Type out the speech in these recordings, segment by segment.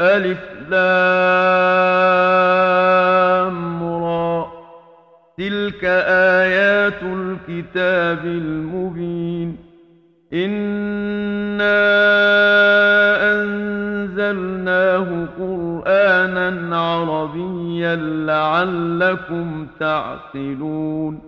ألف لام را. تلك آيات الكتاب المبين. إنا أنزلناه قرآنا عربيا لعلكم تعقلون.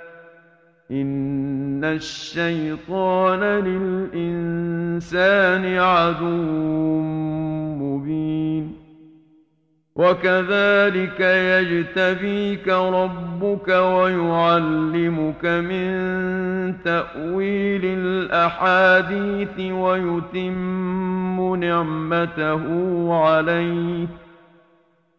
إن الشيطان للإنسان عدو مبين وكذلك يجتبيك ربك ويعلمك من تأويل الأحاديث ويتم نعمته عليك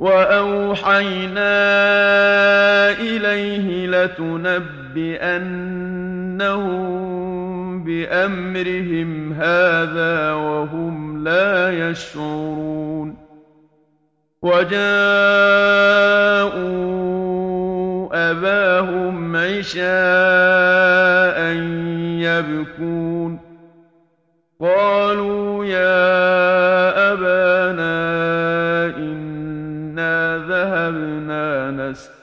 وأوحينا إليه لتنبئ بأنهم بأمرهم هذا وهم لا يشعرون وجاءوا أباهم عشاء يبكون قالوا يا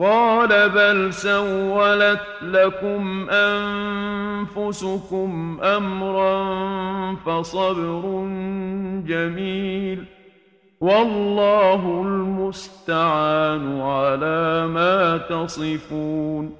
قال بل سولت لكم أنفسكم أمرا فصبر جميل والله المستعان على ما تصفون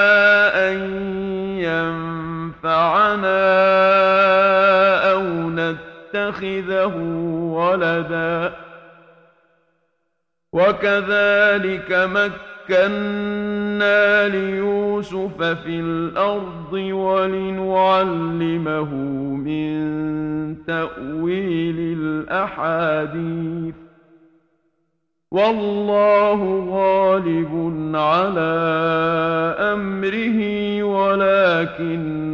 نتخذه ولدا وكذلك مكنا ليوسف في الأرض ولنعلمه من تأويل الأحاديث والله غالب على امره ولكن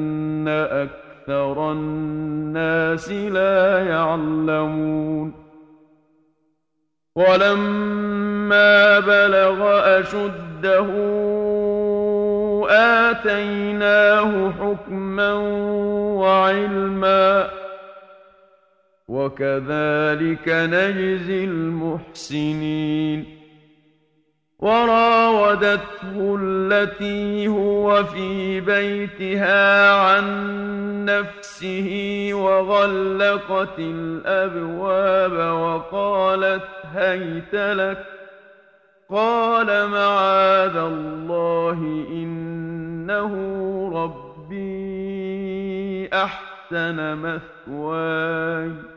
أكثر الناس لا يعلمون. ولما بلغ أشده آتيناه حكما وعلما وكذلك نجزي المحسنين. وراودته التي هو في بيتها عن نفسه وغلقت الأبواب وقالت هيت لك. قال معاذ الله إنه ربي أحسن مثواي.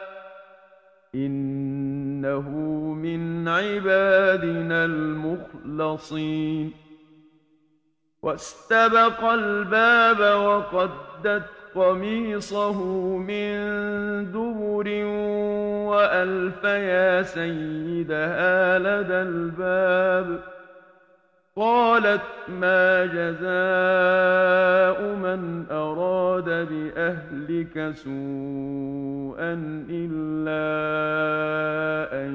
إنه من عبادنا المخلصين. واستبق الباب وقدت قميصه من دبر وألف يا سيدها لدى الباب. قالت ما جزاء من أراد بأهلك سوءا إلا أن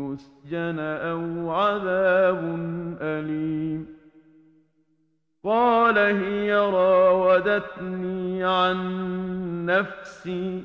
يسجن أو عذاب أليم. قال هي راودتني عن نفسي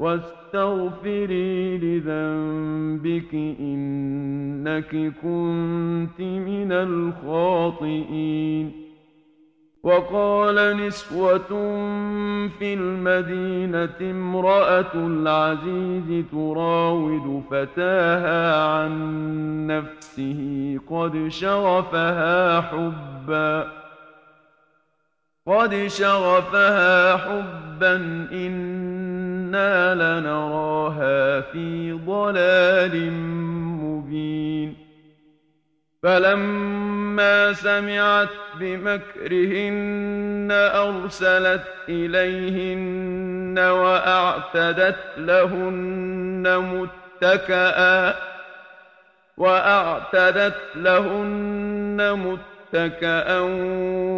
واستغفري لذنبك إنك كنت من الخاطئين. وقال نسوة في المدينة امرأة العزيز تراود فتاها عن نفسه قد شغفها حبًّا قد شغفها حبا إنا لنراها في ضلال مبين فلما سمعت بمكرهن أرسلت إليهن وأعتدت لهن متكئا وأعتدت لهن متكأ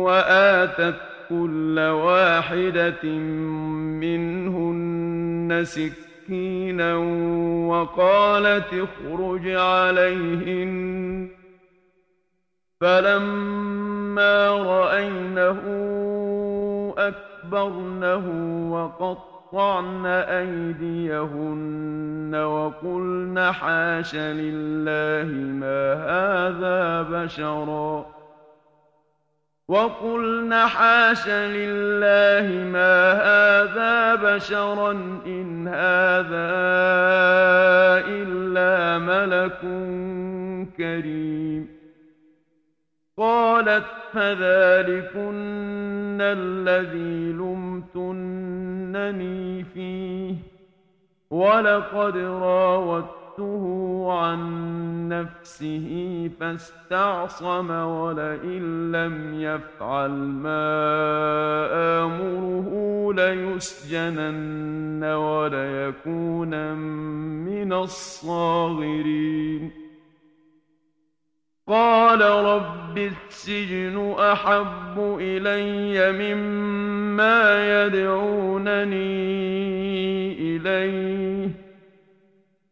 وآتت كل واحدة منهن سكينا وقالت اخرج عليهن. فلما رأينه أكبرنه وقطعن أيديهن وقلن حاش لله ما هذا بشراً. وقلن حاش لله ما هذا بشرا إن هذا إلا ملك كريم قالت فذلكن الذي لمتنني فيه ولقد راودت فَصَدَّتْهُ عَن نَّفْسِهِ فَاسْتَعْصَمَ وَلَئِن لَّمْ يَفْعَلْ مَا آمُرُهُ لَيُسْجَنَنَّ وَلَيَكُونًا مِّنَ الصَّاغِرِينَ. قال رب السجن أحب إلي مما يدعونني إليه.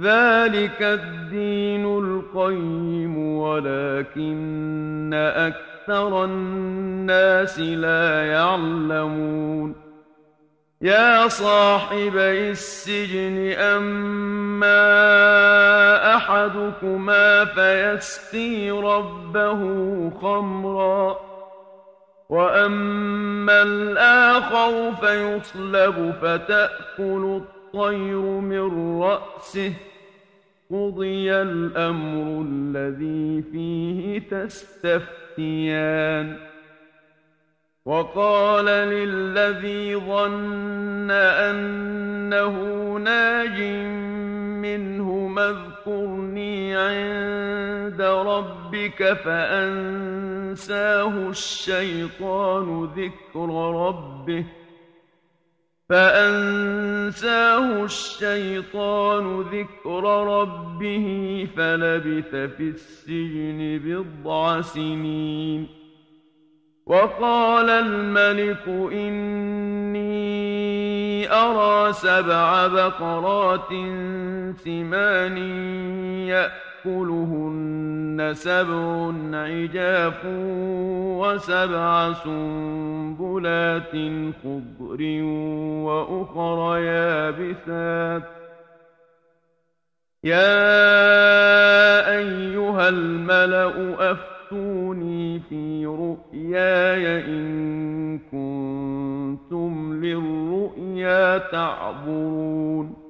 ذلك الدين القيم ولكن أكثر الناس لا يعلمون. يا صاحبي السجن أما أحدكما فيسقي ربه خمرا وأما الآخر فيصلب فتأكل الطير من رأسه. قضي الأمر الذي فيه تستفتيان وقال للذي ظن أنه ناج منه اذكرني عند ربك فأنساه الشيطان ذكر ربه فأنساه الشيطان ذكر ربه فلبث في السجن بضع سنين. وقال الملك إني أرى سبع بقرات سمان يأكلهن سبع عجاف وسبع سنبلات خضر وأخر يابسات. يا أيها الملأ أفتوني في رؤياي إن كنتم للرؤيا تعبرون.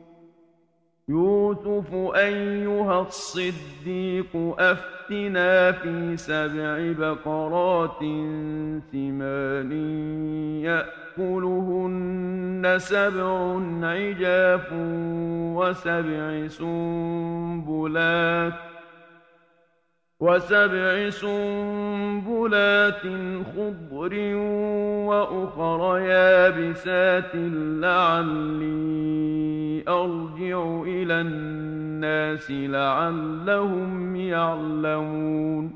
يوسف أيها الصديق أفتنا في سبع بقرات سمان يأكلهن سبع عجاف وسبع سنبلات وسبع سنبلات خضر وأخر يابسات لعلي أرجع إلى الناس لعلهم يعلمون.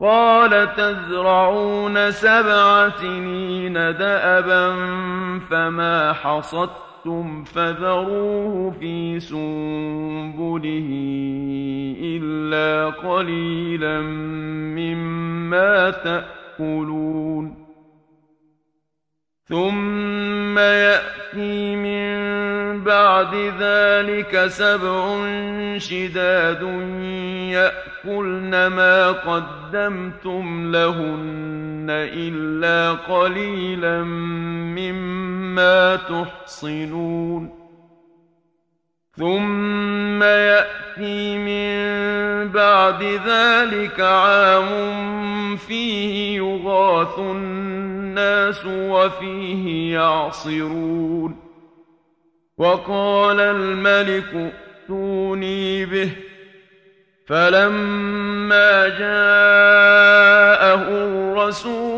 قال تزرعون سبع سنين دأبا فما حصدتم حصدتم فذروه في سنبله إلا قليلا مما تأكلون ثم يأتي من بعد ذلك سبع شداد يأكلن ما قدمتم لهن إلا قليلا مما تحصنون ثم يأتي من بعد ذلك عام فيه يغاث الناس وفيه يعصرون وقال الملك ائتوني به فلما جاءه الرسول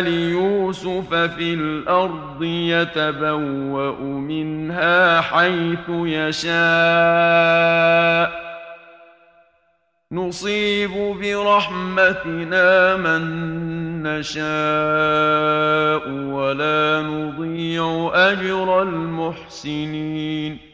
ليوسف في الأرض يتبوأ منها حيث يشاء. نصيب برحمتنا من نشاء ولا نضيع أجر المحسنين.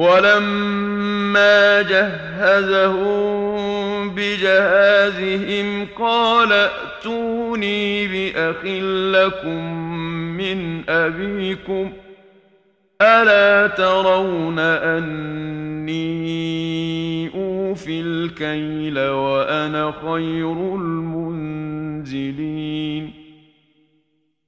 ولما جهزهم بجهازهم قال ائتوني بأخ لكم من أبيكم ألا ترون أني أوفي الكيل وأنا خير المنزلين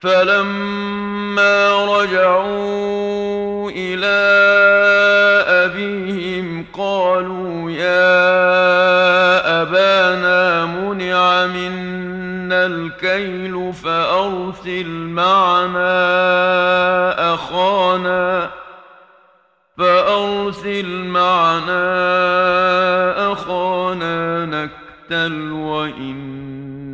فلما رجعوا إلى أبيهم قالوا يا أبانا منع منا الكيل فأرسل معنا أخانا فأرسل معنا أخانا نكتل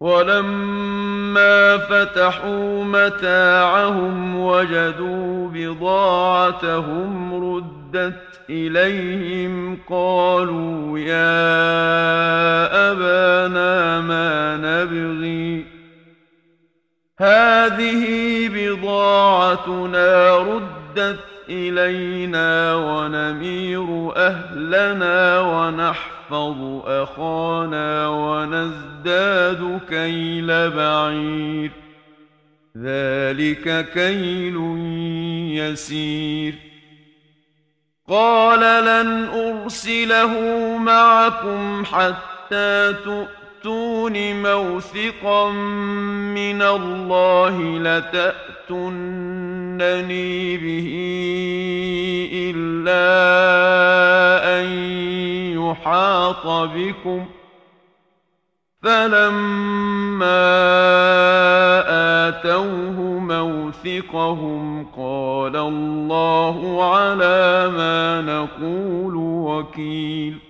ولما فتحوا متاعهم وجدوا بضاعتهم ردت إليهم قالوا يا أبانا ما نبغي هذه بضاعتنا ردت إلينا ونمير أهلنا ونحفظ أخانا ونزداد كيل بعير. ذلك كيل يسير. قال لن أرسله معكم حتى تؤتون موثقا من الله لتأتونني به إلا أن يحاط بكم فلما آتوه موثقهم قال الله على ما نقول وكيل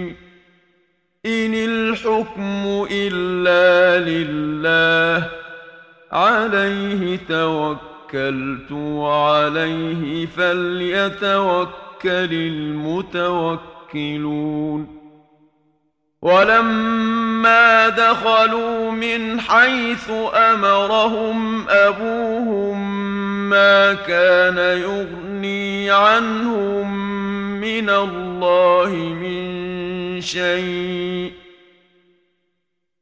الحكم إلا لله. عليه توكلت وعليه فليتوكل المتوكلون. ولما دخلوا من حيث أمرهم أبوهم ما كان يغني عنهم من الله من شيء.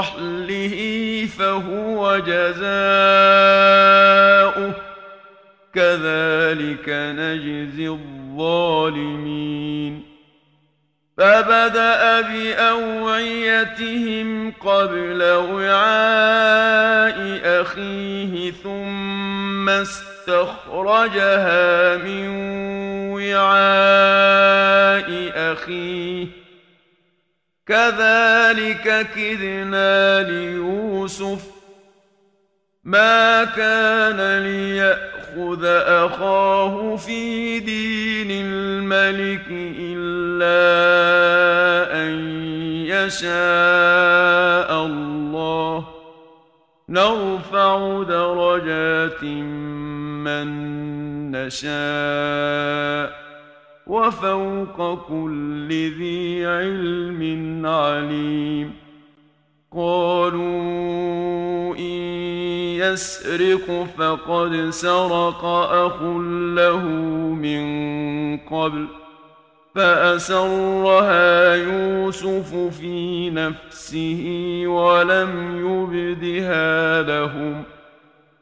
رحله فهو جزاؤه. كذلك نجزي الظالمين. فبدأ بأوعيتهم قبل وعاء أخيه ثم استخرجها من وعاء أخيه. كذلك كدنا ليوسف. ما كان ليأخذ أخاه في دين الملك إلا أن يشاء الله. نرفع درجات من نشاء. وفوق كل ذي علم عليم. قالوا إن يسرق فقد سرق أخ له من قبل فأسرها يوسف في نفسه ولم يبدها لهم ۖ.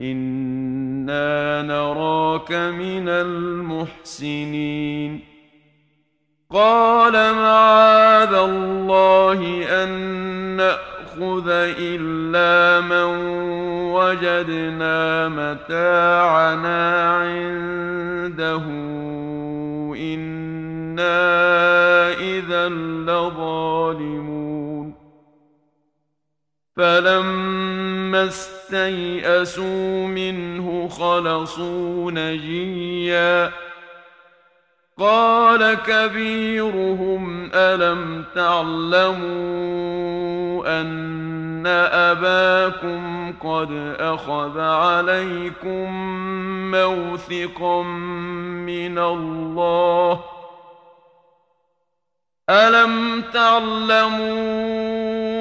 أنا نراك من المحسنين. قال معاذ الله ان ناخذ الا من وجدنا متاعنا عنده. أنا اذا لظالمون. فلما استيئسوا منه خلصوا نجيا قال كبيرهم الم تعلموا ان اباكم قد اخذ عليكم موثقا من الله الم تعلموا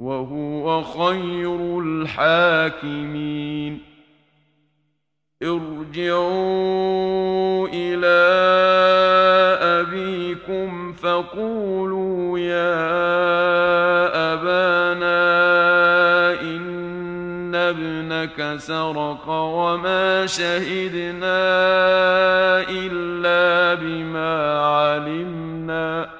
وهو خير الحاكمين. ارجعوا إلى أبيكم فقولوا يا أبانا إن ابنك سرق وما شهدنا إلا بما علمنا.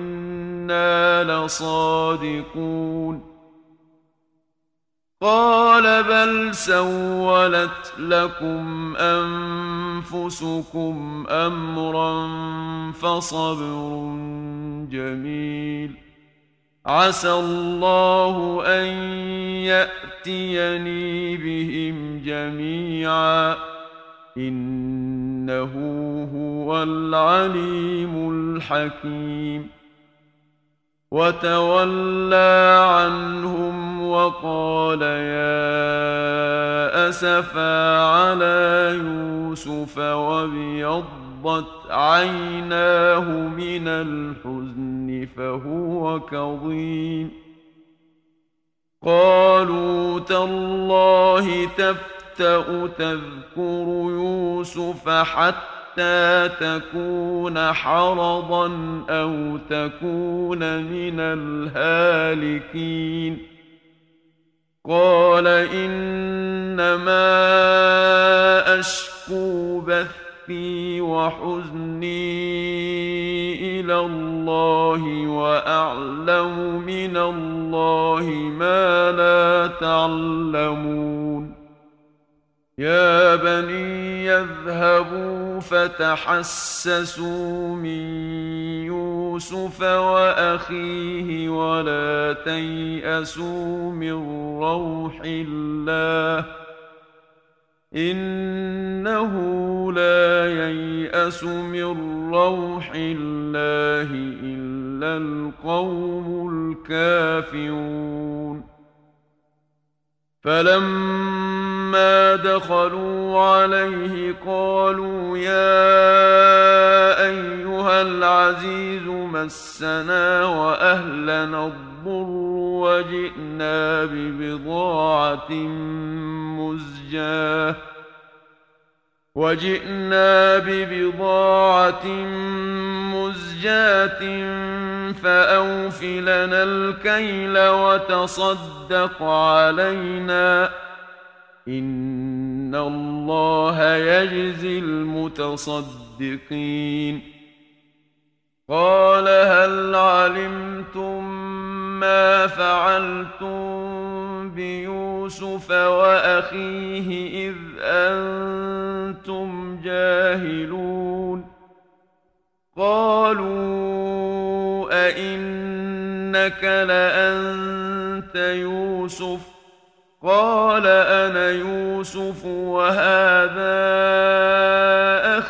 وإنا لصادقون قال بل سولت لكم انفسكم امرا فصبر جميل عسى الله ان ياتيني بهم جميعا انه هو العليم الحكيم وتولى عنهم وقال يا أسفا على يوسف وابيضت عيناه من الحزن فهو كظيم. قالوا تالله تفتأ تذكر يوسف حتى حتى تكون حرضا أو تكون من الهالكين. قال إنما أشكو بثي وحزني إلى الله وأعلم من الله ما لا تعلمون. يا بني يذهبوا فتحسسوا من يوسف وأخيه ولا تيأسوا من روح الله إنه لا ييأس من روح الله إلا القوم الكافرون فلما دخلوا عليه قالوا يا ايها العزيز مسنا واهلنا الضر وجئنا ببضاعه مزجاه وجئنا ببضاعة مزجاة فأوف لنا الكيل وتصدق علينا. إن الله يجزي المتصدقين. قال هل علمتم ما فعلتم بيوسف وأخيه إذ أنتم جاهلون؟ قالوا أئنك لأنت يوسف؟ قال أنا يوسف وهذا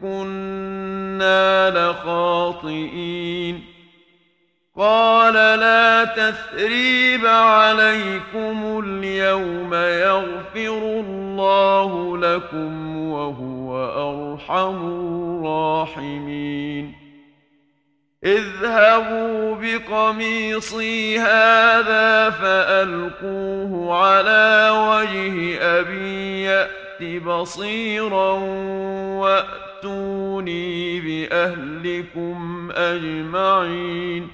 كنا لخاطئين قال لا تثريب عليكم اليوم يغفر الله لكم وهو ارحم الراحمين اذهبوا بقميصي هذا فالقوه على وجه ابي يات بصيرا واتوني بأهلكم أجمعين.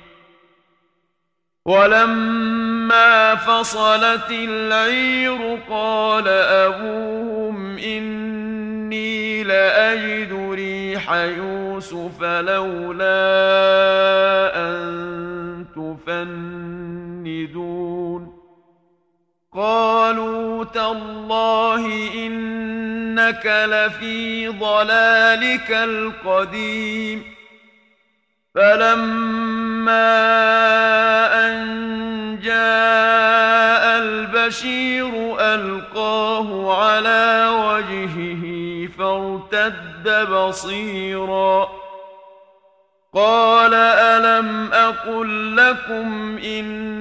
ولما فصلت العير قال أبوهم إني لأجد ريح يوسف لولا أن تفندون. قالوا تالله إنك لفي ضلالك القديم. فلما أن جاء البشير ألقاه على وجهه فارتد بصيرا. قال ألم أقل لكم إني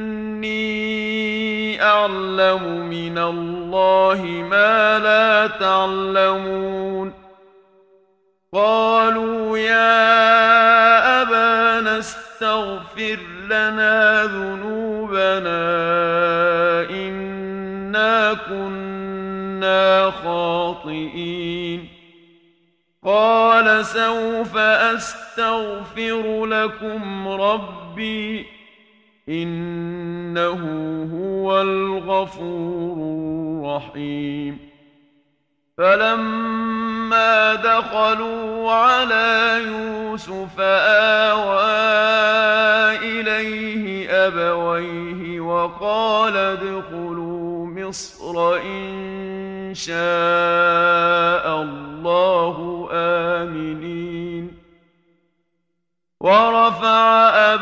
أعلم من الله ما لا تعلمون. قالوا يا أبانا استغفر لنا ذنوبنا إنا كنا خاطئين. قال سوف أستغفر لكم ربي. إنه هو الغفور الرحيم. فلما دخلوا على يوسف آوى إليه أبويه وقال ادخلوا مصر إن شاء الله آمنين. ورفع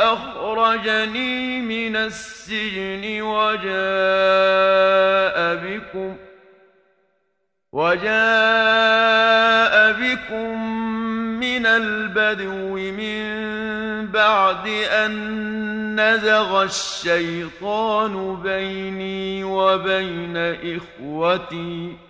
أخرجني من السجن وجاء بكم وجاء بكم من البدو من بعد أن نزغ الشيطان بيني وبين إخوتي.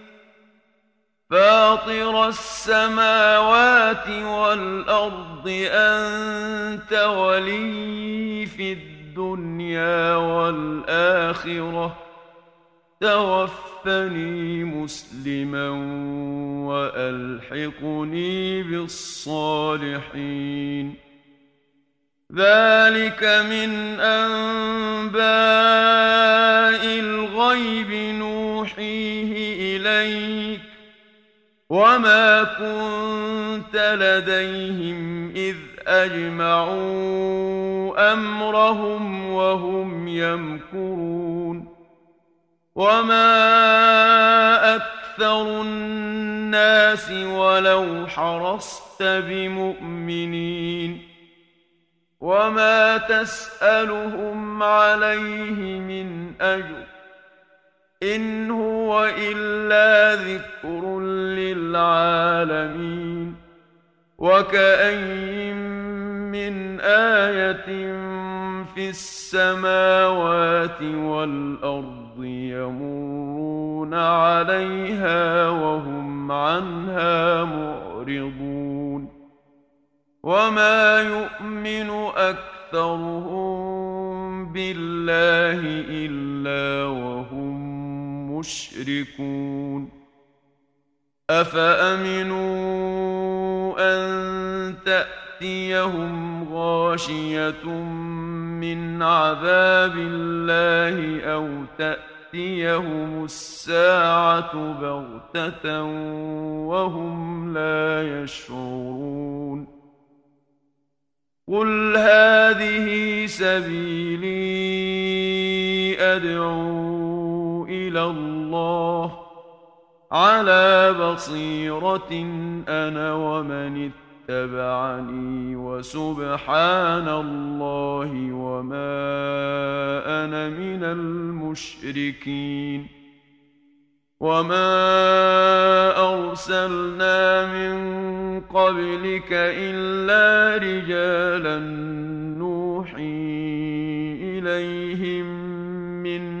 فاطر السماوات والأرض أنت ولي في الدنيا والآخرة. توفني مسلما وألحقني بالصالحين. ذلك من أنباء الغيب نوحيه إليك. وما كنت لديهم إذ أجمعوا أمرهم وهم يمكرون وما أكثر الناس ولو حرصت بمؤمنين وما تسألهم عليه من أجر إن هو إلا ذكر للعالمين وكأين من آية في السماوات والأرض يمرون عليها وهم عنها معرضون وما يؤمن أكثرهم بالله إلا وهم مشركون أفأمنوا أن تأتيهم غاشية من عذاب الله أو تأتيهم الساعة بغتة وهم لا يشعرون؟ قل هذه سبيلي أدعو إلى الله على بصيرة أنا ومن اتبعني وسبحان الله وما أنا من المشركين وما أرسلنا من قبلك إلا رجالا نوحي إليهم من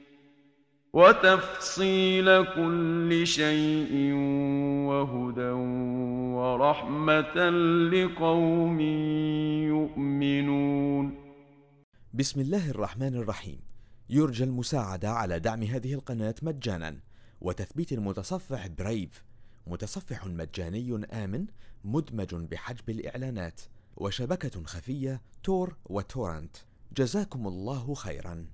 وتفصيل كل شيء وهدى ورحمة لقوم يؤمنون. بسم الله الرحمن الرحيم. يرجى المساعدة على دعم هذه القناة مجانا. وتثبيت المتصفح برايف متصفح مجاني آمن مدمج بحجب الإعلانات. وشبكة خفية تور وتورنت. جزاكم الله خيرا.